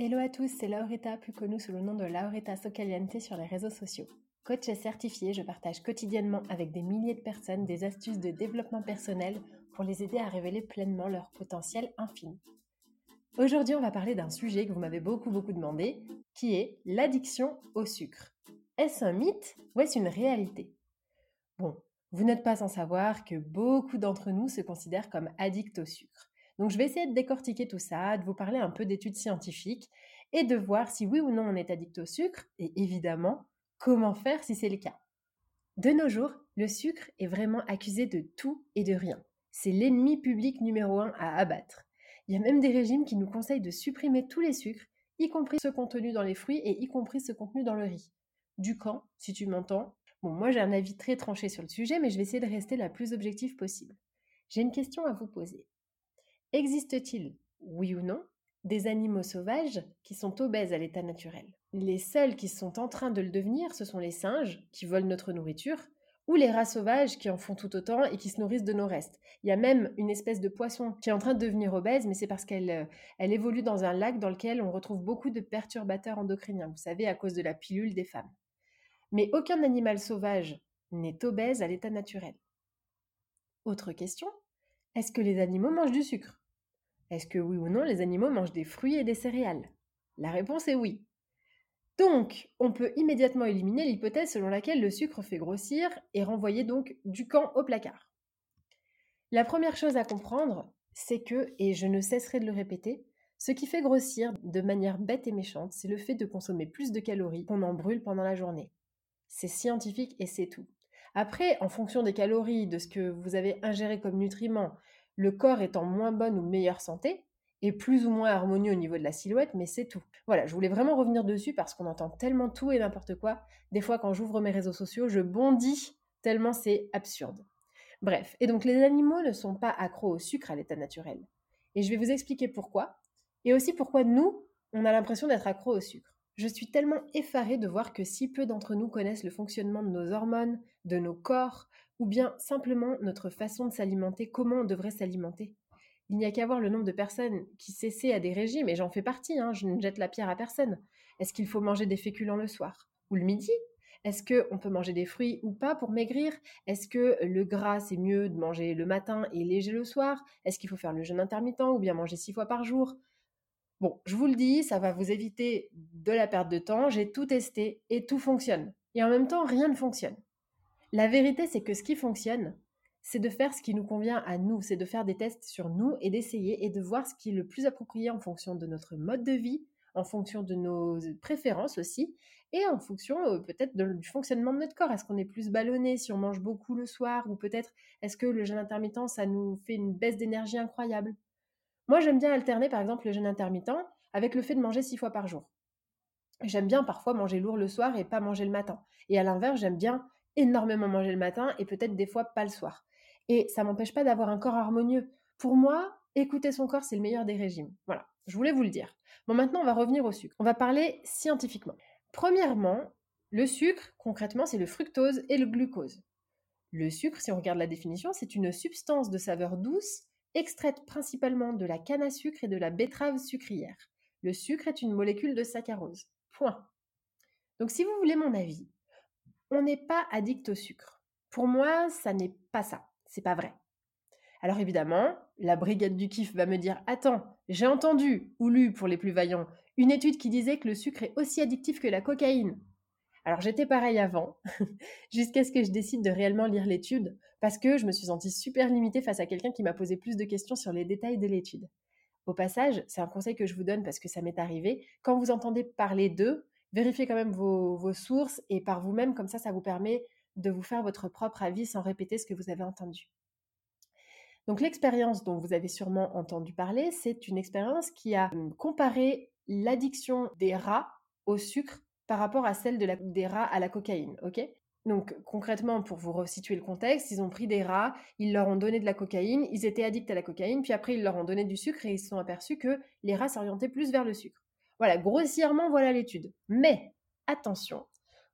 Hello à tous, c'est Lauretta, plus connue sous le nom de Lauretta Socaliente sur les réseaux sociaux. Coach certifié, je partage quotidiennement avec des milliers de personnes des astuces de développement personnel pour les aider à révéler pleinement leur potentiel infini. Aujourd'hui, on va parler d'un sujet que vous m'avez beaucoup beaucoup demandé, qui est l'addiction au sucre. Est-ce un mythe ou est-ce une réalité? Bon, vous n'êtes pas sans savoir que beaucoup d'entre nous se considèrent comme addicts au sucre. Donc je vais essayer de décortiquer tout ça, de vous parler un peu d'études scientifiques et de voir si oui ou non on est addict au sucre et évidemment comment faire si c'est le cas. De nos jours, le sucre est vraiment accusé de tout et de rien. C'est l'ennemi public numéro un à abattre. Il y a même des régimes qui nous conseillent de supprimer tous les sucres, y compris ceux contenus dans les fruits et y compris ceux contenus dans le riz. Du camp, si tu m'entends. Bon, moi j'ai un avis très tranché sur le sujet, mais je vais essayer de rester la plus objective possible. J'ai une question à vous poser. Existe-t-il, oui ou non, des animaux sauvages qui sont obèses à l'état naturel? Les seuls qui sont en train de le devenir, ce sont les singes, qui volent notre nourriture, ou les rats sauvages qui en font tout autant et qui se nourrissent de nos restes. Il y a même une espèce de poisson qui est en train de devenir obèse, mais c'est parce qu'elle euh, évolue dans un lac dans lequel on retrouve beaucoup de perturbateurs endocriniens, vous savez, à cause de la pilule des femmes. Mais aucun animal sauvage n'est obèse à l'état naturel. Autre question, est-ce que les animaux mangent du sucre? Est-ce que oui ou non les animaux mangent des fruits et des céréales? La réponse est oui. Donc, on peut immédiatement éliminer l'hypothèse selon laquelle le sucre fait grossir et renvoyer donc du camp au placard. La première chose à comprendre, c'est que, et je ne cesserai de le répéter, ce qui fait grossir de manière bête et méchante, c'est le fait de consommer plus de calories qu'on en brûle pendant la journée. C'est scientifique et c'est tout. Après, en fonction des calories, de ce que vous avez ingéré comme nutriments, le corps est en moins bonne ou meilleure santé, et plus ou moins harmonieux au niveau de la silhouette, mais c'est tout. Voilà, je voulais vraiment revenir dessus parce qu'on entend tellement tout et n'importe quoi. Des fois, quand j'ouvre mes réseaux sociaux, je bondis tellement c'est absurde. Bref, et donc les animaux ne sont pas accros au sucre à l'état naturel. Et je vais vous expliquer pourquoi, et aussi pourquoi nous, on a l'impression d'être accros au sucre. Je suis tellement effarée de voir que si peu d'entre nous connaissent le fonctionnement de nos hormones, de nos corps, ou bien simplement notre façon de s'alimenter, comment on devrait s'alimenter. Il n'y a qu'à voir le nombre de personnes qui s'essaient à des régimes, et j'en fais partie, hein, je ne jette la pierre à personne. Est-ce qu'il faut manger des féculents le soir Ou le midi? Est-ce qu'on peut manger des fruits ou pas pour maigrir? Est-ce que le gras, c'est mieux de manger le matin et léger le soir? Est-ce qu'il faut faire le jeûne intermittent ou bien manger six fois par jour? Bon, je vous le dis, ça va vous éviter de la perte de temps. J'ai tout testé et tout fonctionne. Et en même temps, rien ne fonctionne. La vérité, c'est que ce qui fonctionne, c'est de faire ce qui nous convient à nous, c'est de faire des tests sur nous et d'essayer et de voir ce qui est le plus approprié en fonction de notre mode de vie, en fonction de nos préférences aussi, et en fonction euh, peut-être du fonctionnement de notre corps. Est-ce qu'on est plus ballonné si on mange beaucoup le soir, ou peut-être est-ce que le jeûne intermittent, ça nous fait une baisse d'énergie incroyable? Moi, j'aime bien alterner par exemple le jeûne intermittent avec le fait de manger six fois par jour. J'aime bien parfois manger lourd le soir et pas manger le matin. Et à l'inverse, j'aime bien énormément manger le matin et peut-être des fois pas le soir. Et ça m'empêche pas d'avoir un corps harmonieux. Pour moi, écouter son corps, c'est le meilleur des régimes. Voilà, je voulais vous le dire. Bon, maintenant, on va revenir au sucre. On va parler scientifiquement. Premièrement, le sucre, concrètement, c'est le fructose et le glucose. Le sucre, si on regarde la définition, c'est une substance de saveur douce extraite principalement de la canne à sucre et de la betterave sucrière. Le sucre est une molécule de saccharose. Point. Donc si vous voulez mon avis, on n'est pas addict au sucre. Pour moi, ça n'est pas ça. C'est pas vrai. Alors évidemment, la brigade du kiff va me dire Attends, j'ai entendu, ou lu pour les plus vaillants, une étude qui disait que le sucre est aussi addictif que la cocaïne. Alors j'étais pareil avant, jusqu'à ce que je décide de réellement lire l'étude, parce que je me suis sentie super limitée face à quelqu'un qui m'a posé plus de questions sur les détails de l'étude. Au passage, c'est un conseil que je vous donne parce que ça m'est arrivé, quand vous entendez parler d'eux, vérifiez quand même vos, sources et par vous-même, comme ça, ça vous permet de vous faire votre propre avis sans répéter ce que vous avez entendu. Donc l'expérience dont vous avez sûrement entendu parler, c'est une expérience qui a hum, comparé l'addiction des rats au sucre par rapport à celle des rats à la cocaïne, ok? Donc concrètement, pour vous resituer le contexte, ils ont pris des rats, ils leur ont donné de la cocaïne, ils étaient addicts à la cocaïne, puis après ils leur ont donné du sucre et ils se sont aperçus que les rats s'orientaient plus vers le sucre. Voilà, grossièrement, voilà l'étude. Mais attention,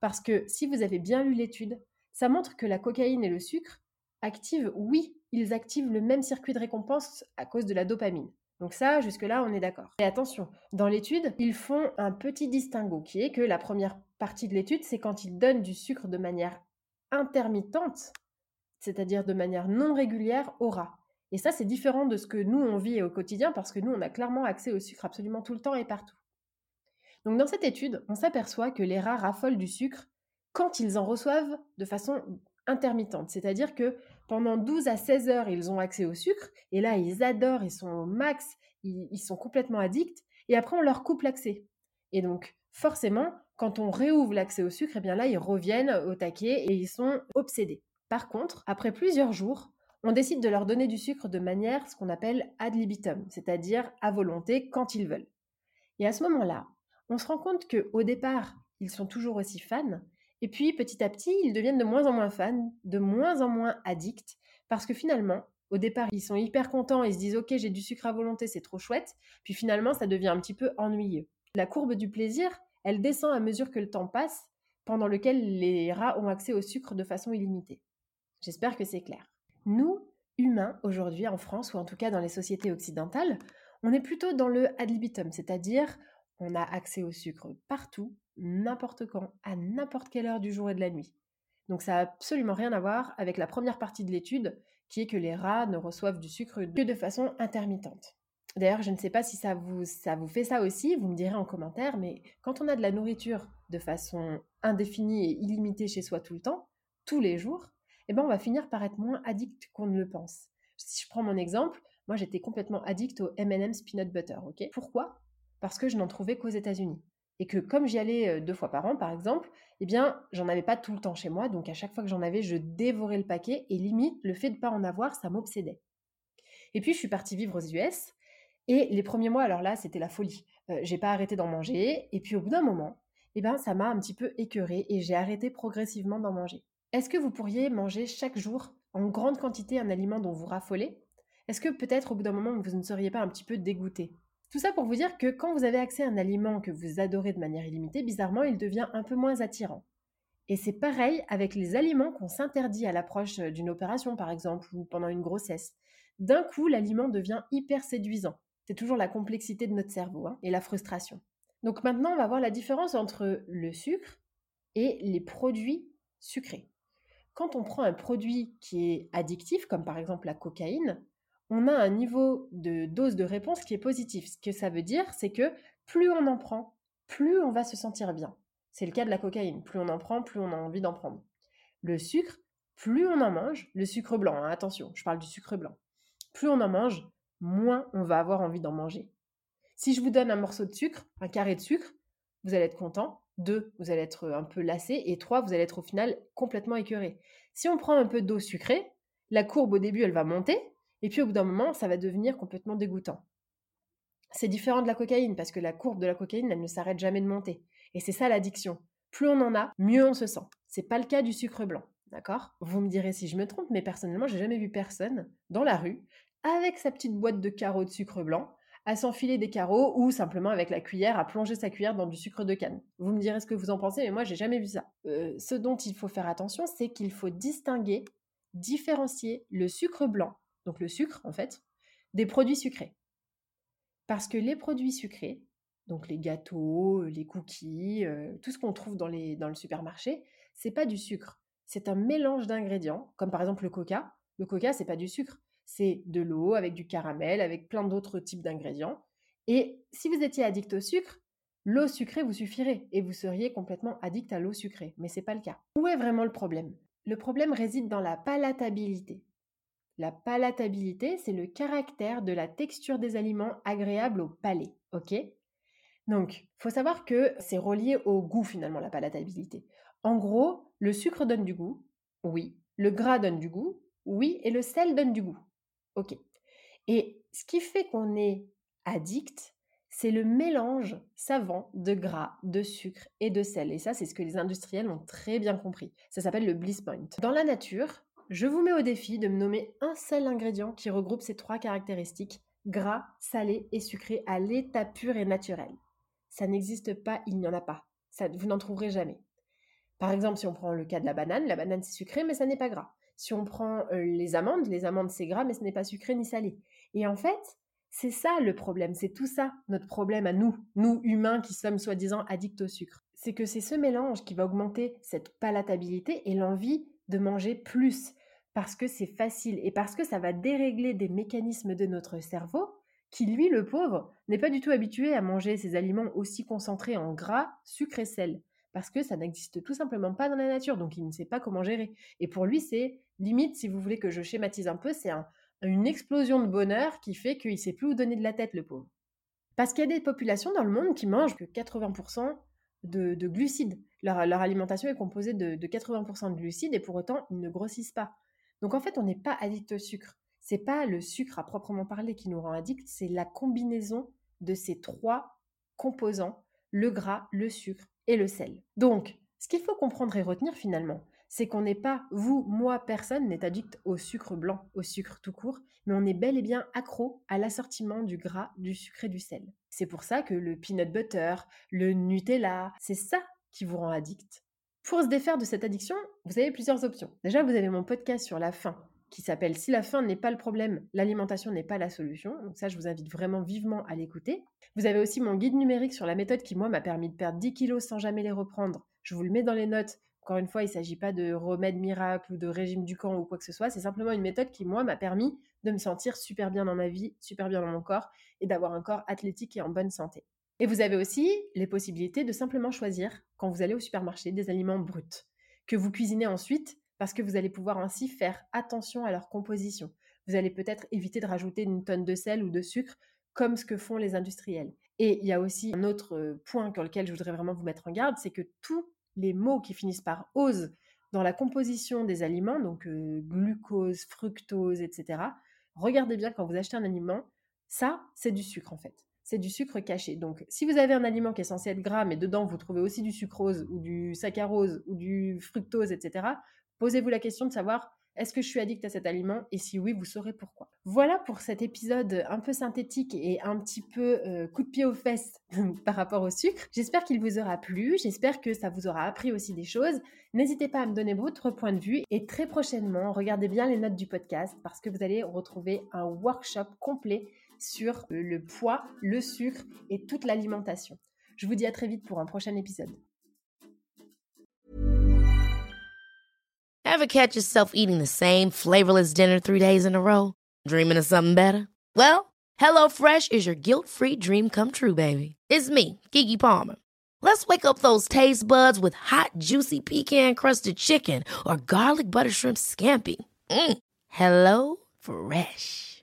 parce que si vous avez bien lu l'étude, ça montre que la cocaïne et le sucre activent, oui, ils activent le même circuit de récompense à cause de la dopamine. Donc ça, jusque-là, on est d'accord. Et attention, dans l'étude, ils font un petit distinguo qui est que la première partie de l'étude, c'est quand ils donnent du sucre de manière intermittente, c'est-à-dire de manière non régulière aux rats. Et ça, c'est différent de ce que nous, on vit au quotidien parce que nous, on a clairement accès au sucre absolument tout le temps et partout. Donc dans cette étude, on s'aperçoit que les rats raffolent du sucre quand ils en reçoivent de façon intermittente, c'est-à-dire que pendant 12 à 16 heures, ils ont accès au sucre, et là, ils adorent, ils sont au max, ils, sont complètement addicts, et après, on leur coupe l'accès. Et donc, forcément, quand on réouvre l'accès au sucre, eh bien là, ils reviennent au taquet et ils sont obsédés. Par contre, après plusieurs jours, on décide de leur donner du sucre de manière ce qu'on appelle ad libitum, c'est-à-dire à volonté quand ils veulent. Et à ce moment-là, on se rend compte que au départ, ils sont toujours aussi fans, et puis petit à petit, ils deviennent de moins en moins fans, de moins en moins addicts, parce que finalement, au départ, ils sont hyper contents, ils se disent ok, j'ai du sucre à volonté, c'est trop chouette. Puis finalement, ça devient un petit peu ennuyeux. La courbe du plaisir, elle descend à mesure que le temps passe, pendant lequel les rats ont accès au sucre de façon illimitée. J'espère que c'est clair. Nous, humains, aujourd'hui en France, ou en tout cas dans les sociétés occidentales, on est plutôt dans le ad libitum, c'est-à-dire on a accès au sucre partout, n'importe quand, à n'importe quelle heure du jour et de la nuit. Donc ça n'a absolument rien à voir avec la première partie de l'étude, qui est que les rats ne reçoivent du sucre que de façon intermittente. D'ailleurs, je ne sais pas si ça vous, fait ça aussi, vous me direz en commentaire, mais quand on a de la nourriture de façon indéfinie et illimitée chez soi tout le temps, tous les jours, eh ben on va finir par être moins addict qu'on ne le pense. Si je prends mon exemple, moi j'étais complètement addict au M&M's peanut butter, ok? Pourquoi? Parce que je n'en trouvais qu'aux États-Unis et que comme j'y allais deux fois par an, par exemple, eh bien, j'en avais pas tout le temps chez moi, donc à chaque fois que j'en avais, je dévorais le paquet, et limite, le fait de pas en avoir, ça m'obsédait. Et puis, je suis partie vivre aux US, et les premiers mois, alors là, c'était la folie. j'ai pas arrêté d'en manger, et puis au bout d'un moment, eh ben, ça m'a un petit peu écœuré, et j'ai arrêté progressivement d'en manger. Est-ce que vous pourriez manger chaque jour, en grande quantité, un aliment dont vous raffolez? Est-ce que peut-être au bout d'un moment, vous ne seriez pas un petit peu dégoûté? Tout ça pour vous dire que quand vous avez accès à un aliment que vous adorez de manière illimitée, bizarrement, il devient un peu moins attirant. Et c'est pareil avec les aliments qu'on s'interdit à l'approche d'une opération, par exemple, ou pendant une grossesse. D'un coup, l'aliment devient hyper séduisant. C'est toujours la complexité de notre cerveau hein, et la frustration. Donc maintenant, on va voir la différence entre le sucre et les produits sucrés. Quand on prend un produit qui est addictif, comme par exemple la cocaïne, on a un niveau de dose de réponse qui est positif. Ce que ça veut dire, c'est que plus on en prend, plus on va se sentir bien. C'est le cas de la cocaïne. Plus on en prend, plus on a envie d'en prendre. Le sucre, plus on en mange, le sucre blanc, hein, attention, je parle du sucre blanc. Plus on en mange, moins on va avoir envie d'en manger. Si je vous donne un morceau de sucre, un carré de sucre, vous allez être content. Deux, vous allez être un peu lassé. Et trois, vous allez être au final complètement écœuré. Si on prend un peu d'eau sucrée, la courbe au début, elle va monter. Et puis au bout d'un moment, ça va devenir complètement dégoûtant. C'est différent de la cocaïne parce que la courbe de la cocaïne, elle ne s'arrête jamais de monter. Et c'est ça l'addiction. Plus on en a, mieux on se sent. C'est pas le cas du sucre blanc, d'accord? Vous me direz si je me trompe, mais personnellement, j'ai jamais vu personne dans la rue avec sa petite boîte de carreaux de sucre blanc, à s'enfiler des carreaux ou simplement avec la cuillère à plonger sa cuillère dans du sucre de canne. Vous me direz ce que vous en pensez, mais moi j'ai jamais vu ça. Euh, ce dont il faut faire attention, c'est qu'il faut distinguer, différencier le sucre blanc, donc le sucre en fait, des produits sucrés. Parce que les produits sucrés, donc les gâteaux, les cookies, euh, tout ce qu'on trouve dans, le supermarché, c'est pas du sucre. C'est un mélange d'ingrédients, comme par exemple le coca. Le coca, c'est pas du sucre, c'est de l'eau avec du caramel, avec plein d'autres types d'ingrédients. Et si vous étiez addict au sucre, l'eau sucrée vous suffirait et vous seriez complètement addict à l'eau sucrée. Mais c'est pas le cas. Où est vraiment le problème? Le problème réside dans la palatabilité. La palatabilité, c'est le caractère de la texture des aliments agréable au palais, ok? Donc, faut savoir que c'est relié au goût finalement, la palatabilité. En gros, le sucre donne du goût, oui. Le gras donne du goût, oui. Et le sel donne du goût, ok. Et ce qui fait qu'on est addict, c'est le mélange savant de gras, de sucre et de sel. Et ça, c'est ce que les industriels ont très bien compris. Ça s'appelle le bliss point. Dans la nature, je vous mets au défi de me nommer un seul ingrédient qui regroupe ces trois caractéristiques, gras, salé et sucré à l'état pur et naturel. Ça n'existe pas, il n'y en a pas. Vous n'en trouverez jamais. Par exemple, si on prend le cas de la banane, la banane c'est sucré mais ça n'est pas gras. Si on prend euh, les amandes, les amandes c'est gras mais ce n'est pas sucré ni salé. Et en fait, c'est ça le problème, c'est tout ça notre problème à nous, nous humains qui sommes soi-disant addicts au sucre. C'est que c'est ce mélange qui va augmenter cette palatabilité et l'envie de manger plus parce que c'est facile et parce que ça va dérégler des mécanismes de notre cerveau qui, lui, le pauvre, n'est pas du tout habitué à manger ces aliments aussi concentrés en gras, sucre et sel. Parce que ça n'existe tout simplement pas dans la nature, donc il ne sait pas comment gérer. Et pour lui, c'est limite, si vous voulez que je schématise un peu, c'est une explosion de bonheur qui fait qu'il ne sait plus où donner de la tête, le pauvre. Parce qu'il y a des populations dans le monde qui mangent que 80% de, glucides. Leur, alimentation est composée de, de 80% de glucides et pour autant, ils ne grossissent pas. Donc en fait, on n'est pas addict au sucre. C'est pas le sucre à proprement parler qui nous rend addict, c'est la combinaison de ces trois composants, le gras, le sucre et le sel. Donc, ce qu'il faut comprendre et retenir finalement, c'est qu'on n'est pas, vous, moi, personne n'est addict au sucre blanc, au sucre tout court, mais on est bel et bien accro à l'assortiment du gras, du sucre et du sel. C'est pour ça que le peanut butter, le Nutella, c'est ça qui vous rend addict. Pour se défaire de cette addiction, vous avez plusieurs options. Déjà, vous avez mon podcast sur la faim qui s'appelle Si la faim n'est pas le problème, l'alimentation n'est pas la solution. Donc ça, je vous invite vraiment vivement à l'écouter. Vous avez aussi mon guide numérique sur la méthode qui, moi, m'a permis de perdre 10 kilos sans jamais les reprendre. Je vous le mets dans les notes. Encore une fois, il ne s'agit pas de remède miracle ou de régime du camp ou quoi que ce soit. C'est simplement une méthode qui, moi, m'a permis de me sentir super bien dans ma vie, super bien dans mon corps et d'avoir un corps athlétique et en bonne santé. Et vous avez aussi les possibilités de simplement choisir, quand vous allez au supermarché, des aliments bruts, que vous cuisinez ensuite parce que vous allez pouvoir ainsi faire attention à leur composition. Vous allez peut-être éviter de rajouter une tonne de sel ou de sucre comme ce que font les industriels. Et il y a aussi un autre euh, point sur lequel je voudrais vraiment vous mettre en garde, c'est que tous les mots qui finissent par ose dans la composition des aliments, donc euh, glucose, fructose, etc., regardez bien quand vous achetez un aliment, ça, c'est du sucre en fait c'est du sucre caché. Donc, si vous avez un aliment qui est censé être gras, mais dedans vous trouvez aussi du sucrose ou du saccharose ou du fructose, etc., posez-vous la question de savoir est-ce que je suis addict à cet aliment? Et si oui, vous saurez pourquoi. Voilà pour cet épisode un peu synthétique et un petit peu euh, coup de pied aux fesses par rapport au sucre. J'espère qu'il vous aura plu, j'espère que ça vous aura appris aussi des choses. N'hésitez pas à me donner votre point de vue et très prochainement, regardez bien les notes du podcast parce que vous allez retrouver un workshop complet sur le poids, le sucre et toute l'alimentation. Je vous dis à très vite pour un prochain épisode. Ever catch yourself eating the same flavorless dinner three days in a row? Dreaming of something better? Well, HelloFresh is your guilt-free dream come true, baby. It's me, Kiki Palmer. Let's wake up those taste buds with hot, juicy pecan-crusted chicken or garlic butter shrimp scampi. Mm. Hello Fresh.